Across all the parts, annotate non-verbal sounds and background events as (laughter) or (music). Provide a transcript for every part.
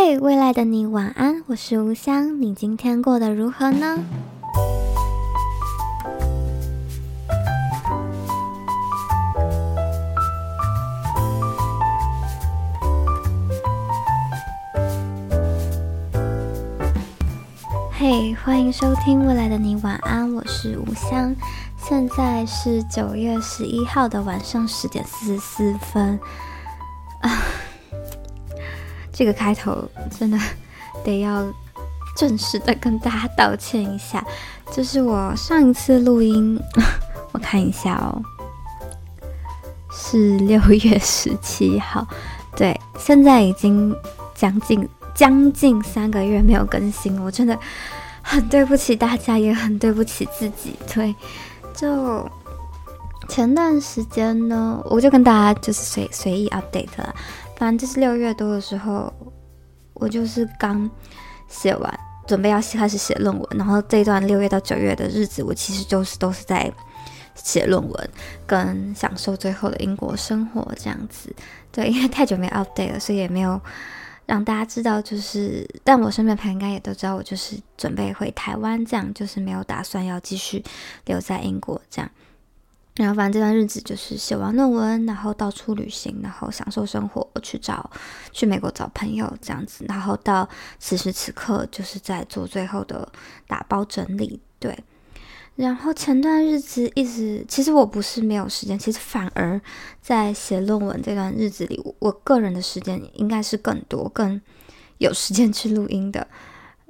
嘿未来的你晚安，我是吴香，你今天过得如何呢？嘿欢迎收听未来的你晚安，我是吴香，现在是九月十一号的晚上十点四十四分。这个开头真的得要正式的跟大家道歉一下，就是我上一次录音，(laughs) 我看一下哦，是六月十七号，对，现在已经将近将近三个月没有更新，我真的很对不起大家，也很对不起自己。对，就前段时间呢，我就跟大家就是随随意 update 了。反正就是六月多的时候，我就是刚写完，准备要开始写论文。然后这一段六月到九月的日子，我其实就是都是在写论文，跟享受最后的英国生活这样子。对，因为太久没 update 了，所以也没有让大家知道。就是，但我身边朋友应该也都知道，我就是准备回台湾，这样就是没有打算要继续留在英国这样。然后，反正这段日子就是写完论文，然后到处旅行，然后享受生活，去找去美国找朋友这样子。然后到此时此刻，就是在做最后的打包整理。对，然后前段日子一直，其实我不是没有时间，其实反而在写论文这段日子里，我，我个人的时间应该是更多，更有时间去录音的。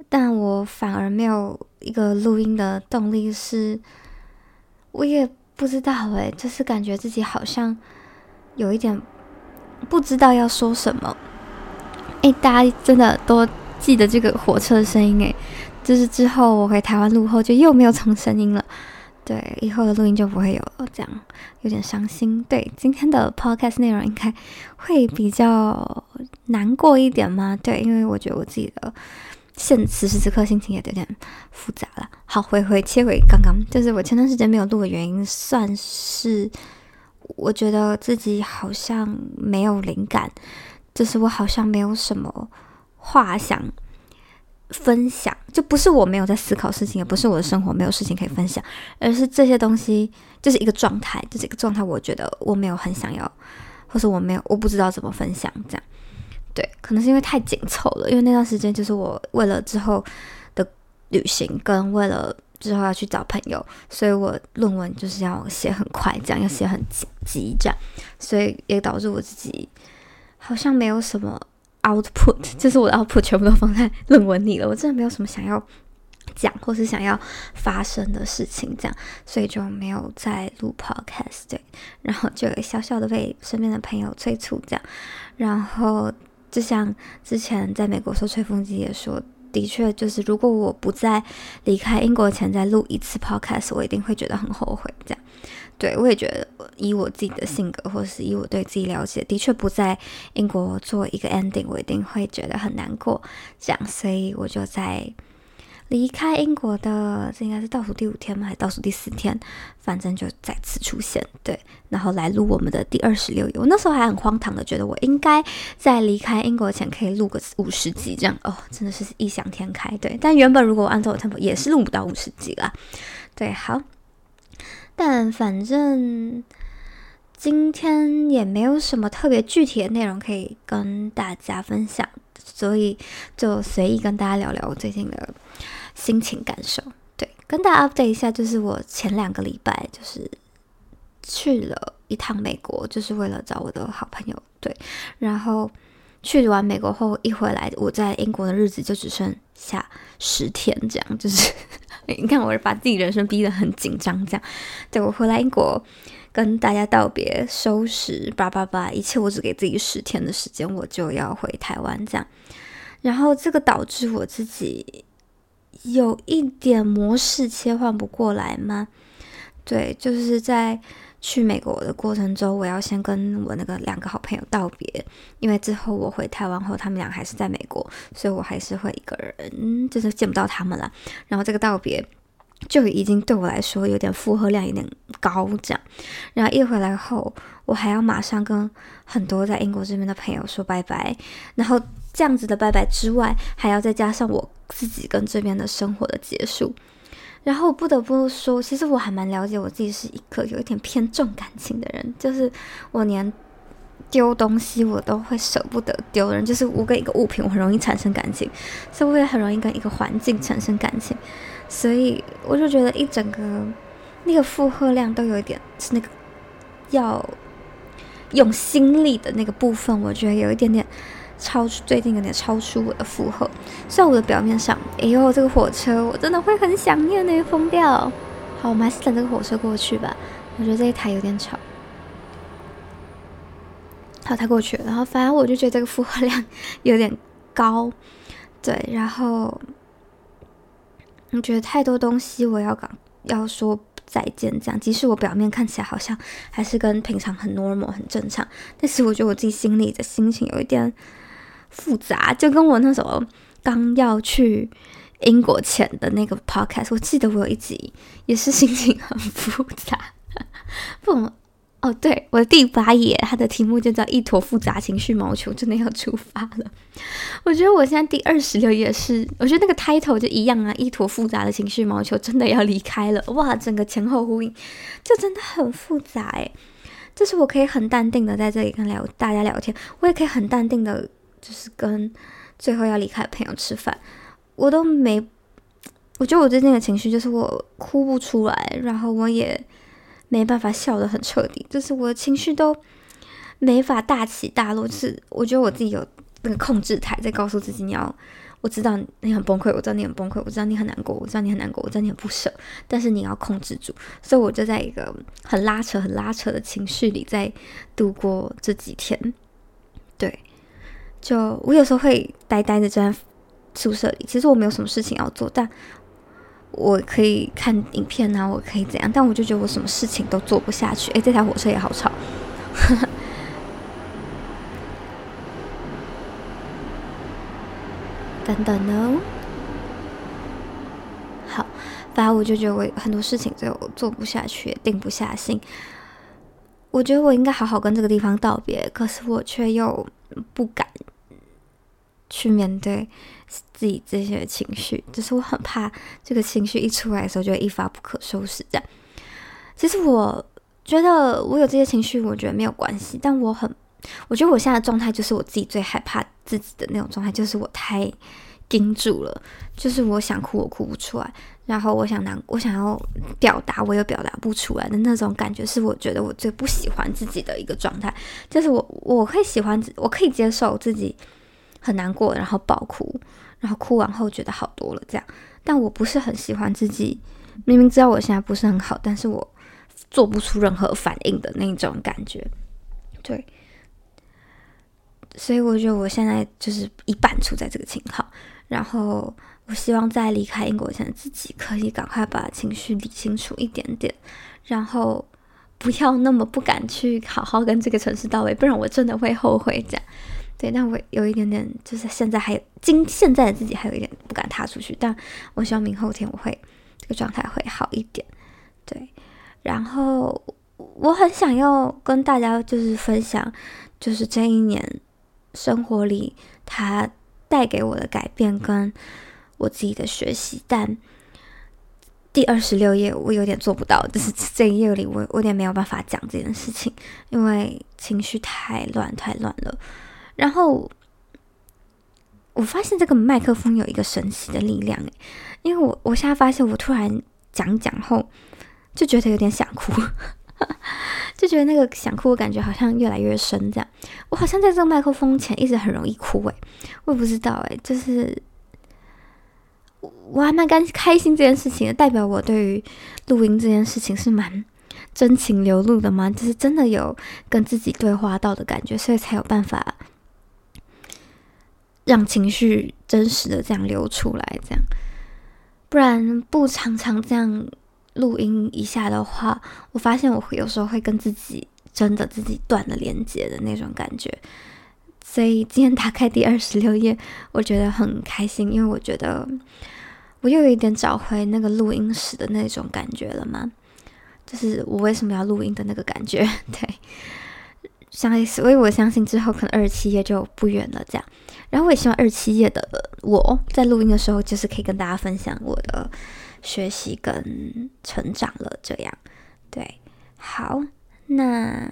但我反而没有一个录音的动力，是我也。不知道诶，就是感觉自己好像有一点不知道要说什么。诶，大家真的都记得这个火车的声音诶，就是之后我回台湾录后就又没有这种声音了。对，以后的录音就不会有了，这样有点伤心。对，今天的 podcast 内容应该会比较难过一点吗？对，因为我觉得我自己的。现此时此刻心情也有点复杂了。好，回回切回刚刚，就是我前段时间没有录的原因，算是我觉得自己好像没有灵感，就是我好像没有什么话想分享，就不是我没有在思考事情，也不是我的生活没有事情可以分享，而是这些东西就是一个状态，就是一个状态。我觉得我没有很想要，或者我没有，我不知道怎么分享这样。对，可能是因为太紧凑了，因为那段时间就是我为了之后的旅行，跟为了之后要去找朋友，所以我论文就是要写很快，这样要写很急，这样，所以也导致我自己好像没有什么 output，(laughs) 就是我的 output 全部都放在论文里了，我真的没有什么想要讲或是想要发生的事情，这样，所以就没有再录 podcast，对，然后就小小的被身边的朋友催促，这样，然后。就像之前在美国说吹风机也说，的确就是如果我不在离开英国前再录一次 podcast，我一定会觉得很后悔。这样，对，我也觉得以我自己的性格，或是以我对自己了解，的确不在英国做一个 ending，我一定会觉得很难过。这样，所以我就在。离开英国的这应该是倒数第五天吗？还是倒数第四天？反正就再次出现，对，然后来录我们的第二十六集。我那时候还很荒唐的觉得，我应该在离开英国前可以录个五十集这样哦，真的是异想天开，对。但原本如果按照我 temp 也是录不到五十集啦，对，好。但反正今天也没有什么特别具体的内容可以跟大家分享，所以就随意跟大家聊聊我最近的。心情感受，对，跟大家 update 一下，就是我前两个礼拜就是去了一趟美国，就是为了找我的好朋友，对，然后去完美国后一回来，我在英国的日子就只剩下十天，这样，就是 (laughs) 你看，我是把自己人生逼得很紧张，这样，对，我回来英国跟大家道别，收拾叭叭叭，一切，我只给自己十天的时间，我就要回台湾，这样，然后这个导致我自己。有一点模式切换不过来吗？对，就是在去美国的过程中，我要先跟我那个两个好朋友道别，因为之后我回台湾后，他们俩还是在美国，所以我还是会一个人，就是见不到他们了。然后这个道别就已经对我来说有点负荷量有点高，这样。然后一回来后，我还要马上跟很多在英国这边的朋友说拜拜，然后这样子的拜拜之外，还要再加上我自己跟这边的生活的结束。然后不得不说，其实我还蛮了解我自己是一个有一点偏重感情的人，就是我连丢东西我都会舍不得丢人，就是我跟一个物品我很容易产生感情，所以我也很容易跟一个环境产生感情，所以我就觉得一整个那个负荷量都有一点是那个要用心力的那个部分，我觉得有一点点。超出最近有点超出我的负荷，虽然我的表面上，哎呦，这个火车我真的会很想念那个疯掉。好，我们还是等这个火车过去吧。我觉得这一台有点吵。好，它过去了，然后反正我就觉得这个负荷量 (laughs) 有点高，对，然后我觉得太多东西我要讲，要说再见，这样，即使我表面看起来好像还是跟平常很 normal 很正常，但是我觉得我自己心里的心情有一点。复杂，就跟我那时候刚要去英国前的那个 podcast，我记得我有一集也是心情很复杂。(laughs) 不，哦，对，我的第八页，它的题目就叫“一坨复杂情绪毛球”，真的要出发了。我觉得我现在第二十六页是，我觉得那个 title 就一样啊，“一坨复杂的情绪毛球”真的要离开了。哇，整个前后呼应，就真的很复杂诶，就是我可以很淡定的在这里跟聊大家聊天，我也可以很淡定的。就是跟最后要离开的朋友吃饭，我都没，我觉得我最近的情绪就是我哭不出来，然后我也没办法笑得很彻底，就是我的情绪都没法大起大落。就是我觉得我自己有那个控制台在告诉自己，你要，我知道你很崩溃，我知道你很崩溃，我知道你很难过，我知道你很难过，我知道你很不舍，但是你要控制住。所以我就在一个很拉扯、很拉扯的情绪里在度过这几天，对。就我有时候会呆呆的站在宿舍里，其实我没有什么事情要做，但我可以看影片啊，我可以怎样，但我就觉得我什么事情都做不下去。诶，这台火车也好吵，等等呢，好，反正我就觉得我很多事情就做不下去，定不下心。我觉得我应该好好跟这个地方道别，可是我却又不敢。去面对自己这些情绪，就是我很怕这个情绪一出来的时候就会一发不可收拾。这样，其实我觉得我有这些情绪，我觉得没有关系。但我很，我觉得我现在的状态就是我自己最害怕自己的那种状态，就是我太盯住了，就是我想哭我哭不出来，然后我想难，我想要表达我又表达不出来的那种感觉，是我觉得我最不喜欢自己的一个状态。就是我我会喜欢，我可以接受自己。很难过，然后爆哭，然后哭完后觉得好多了，这样。但我不是很喜欢自己，明明知道我现在不是很好，但是我做不出任何反应的那种感觉。对，所以我觉得我现在就是一半处在这个情况。然后我希望在离开英国前，自己可以赶快把情绪理清楚一点点，然后不要那么不敢去好好跟这个城市道别，不然我真的会后悔这样。对，但我有一点点，就是现在还有今现在的自己还有一点不敢踏出去，但我希望明后天我会这个状态会好一点。对，然后我很想要跟大家就是分享，就是这一年生活里它带给我的改变跟我自己的学习，但第二十六页我有点做不到，就是这一页里我我有点没有办法讲这件事情，因为情绪太乱太乱了。然后我发现这个麦克风有一个神奇的力量，因为我我现在发现我突然讲讲后就觉得有点想哭，(laughs) 就觉得那个想哭的感觉好像越来越深，这样我好像在这个麦克风前一直很容易哭诶，我也不知道诶，就是我还蛮开开心这件事情的，代表我对于录音这件事情是蛮真情流露的嘛，就是真的有跟自己对话到的感觉，所以才有办法。让情绪真实的这样流出来，这样，不然不常常这样录音一下的话，我发现我有时候会跟自己真的自己断了连接的那种感觉。所以今天打开第二十六页，我觉得很开心，因为我觉得我又有一点找回那个录音时的那种感觉了嘛，就是我为什么要录音的那个感觉。(laughs) 对，相所以我相信之后可能二十七页就不远了。这样，然后我也希望二十七页的我在录音的时候，就是可以跟大家分享我的学习跟成长了。这样，对，好，那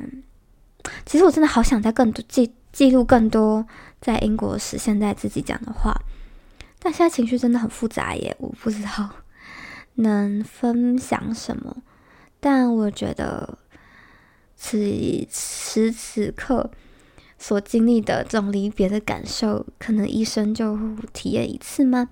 其实我真的好想在更多记记录更多在英国时现在自己讲的话，但现在情绪真的很复杂耶，我不知道能分享什么，但我觉得。此时此刻所经历的这种离别的感受，可能一生就体验一次吗？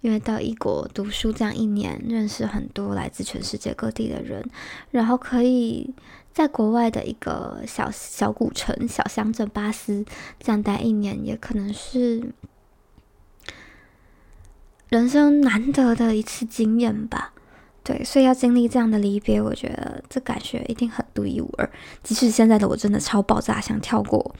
因为到异国读书这样一年，认识很多来自全世界各地的人，然后可以在国外的一个小小古城、小乡镇巴斯这样待一年，也可能是人生难得的一次经验吧。对，所以要经历这样的离别，我觉得这感觉一定很独一无二。即使现在的我真的超爆炸，想跳过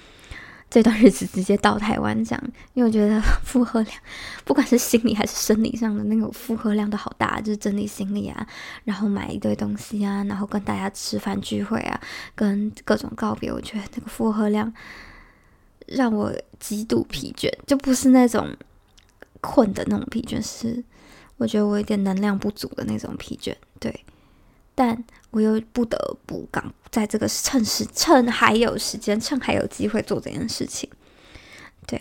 这段日子，直接到台湾这样，因为我觉得负荷量，不管是心理还是生理上的那个负荷量都好大，就是整理行李啊，然后买一堆东西啊，然后跟大家吃饭聚会啊，跟各种告别，我觉得那个负荷量让我极度疲倦，就不是那种困的那种疲倦，是。我觉得我有点能量不足的那种疲倦，对，但我又不得不赶在这个趁时趁还有时间，趁还有机会做这件事情，对。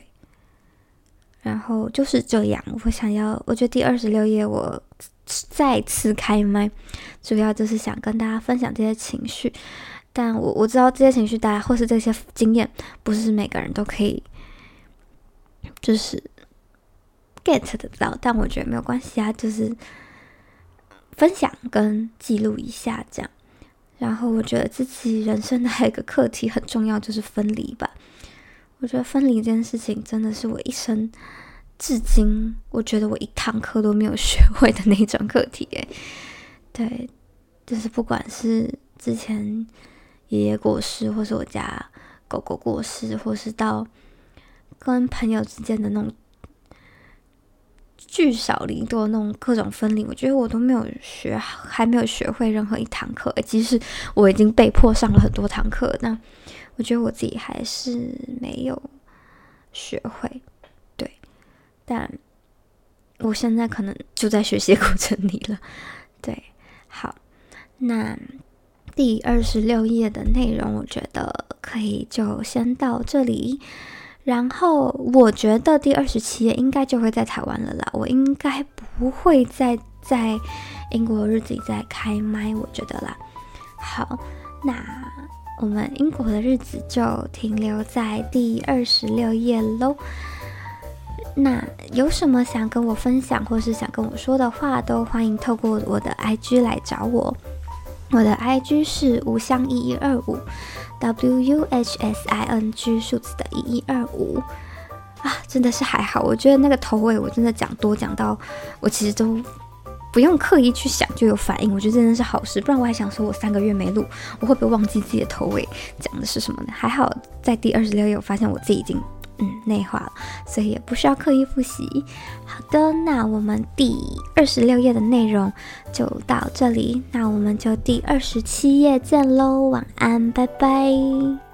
然后就是这样，我想要，我觉得第二十六页我再次开麦，主要就是想跟大家分享这些情绪，但我我知道这些情绪，大家或是这些经验，不是每个人都可以，就是。Get 得到，但我觉得没有关系啊，就是分享跟记录一下这样。然后我觉得自己人生的还有一个课题很重要，就是分离吧。我觉得分离这件事情真的是我一生至今，我觉得我一堂课都没有学会的那种课题。诶，对，就是不管是之前爷爷过世，或是我家狗狗过世，或是到跟朋友之间的那种。聚少离多那种各种分离，我觉得我都没有学，还没有学会任何一堂课。即使我已经被迫上了很多堂课，那我觉得我自己还是没有学会。对，但我现在可能就在学习过程里了。(laughs) 对，好，那第二十六页的内容，我觉得可以就先到这里。然后我觉得第二十七页应该就会在台湾了啦，我应该不会再在英国日子里再开麦，我觉得啦。好，那我们英国的日子就停留在第二十六页喽。那有什么想跟我分享或是想跟我说的话，都欢迎透过我的 IG 来找我。我的 IG 是无香一一二五，W U H S I N G 数字的一一二五啊，真的是还好。我觉得那个头尾我真的讲多讲到，我其实都不用刻意去想就有反应，我觉得真的是好事。不然我还想说我三个月没录，我会不会忘记自己的头尾讲的是什么呢？还好在第二十六页，我发现我自己已经。嗯，内化了，所以也不需要刻意复习。好的，那我们第二十六页的内容就到这里，那我们就第二十七页见喽，晚安，拜拜。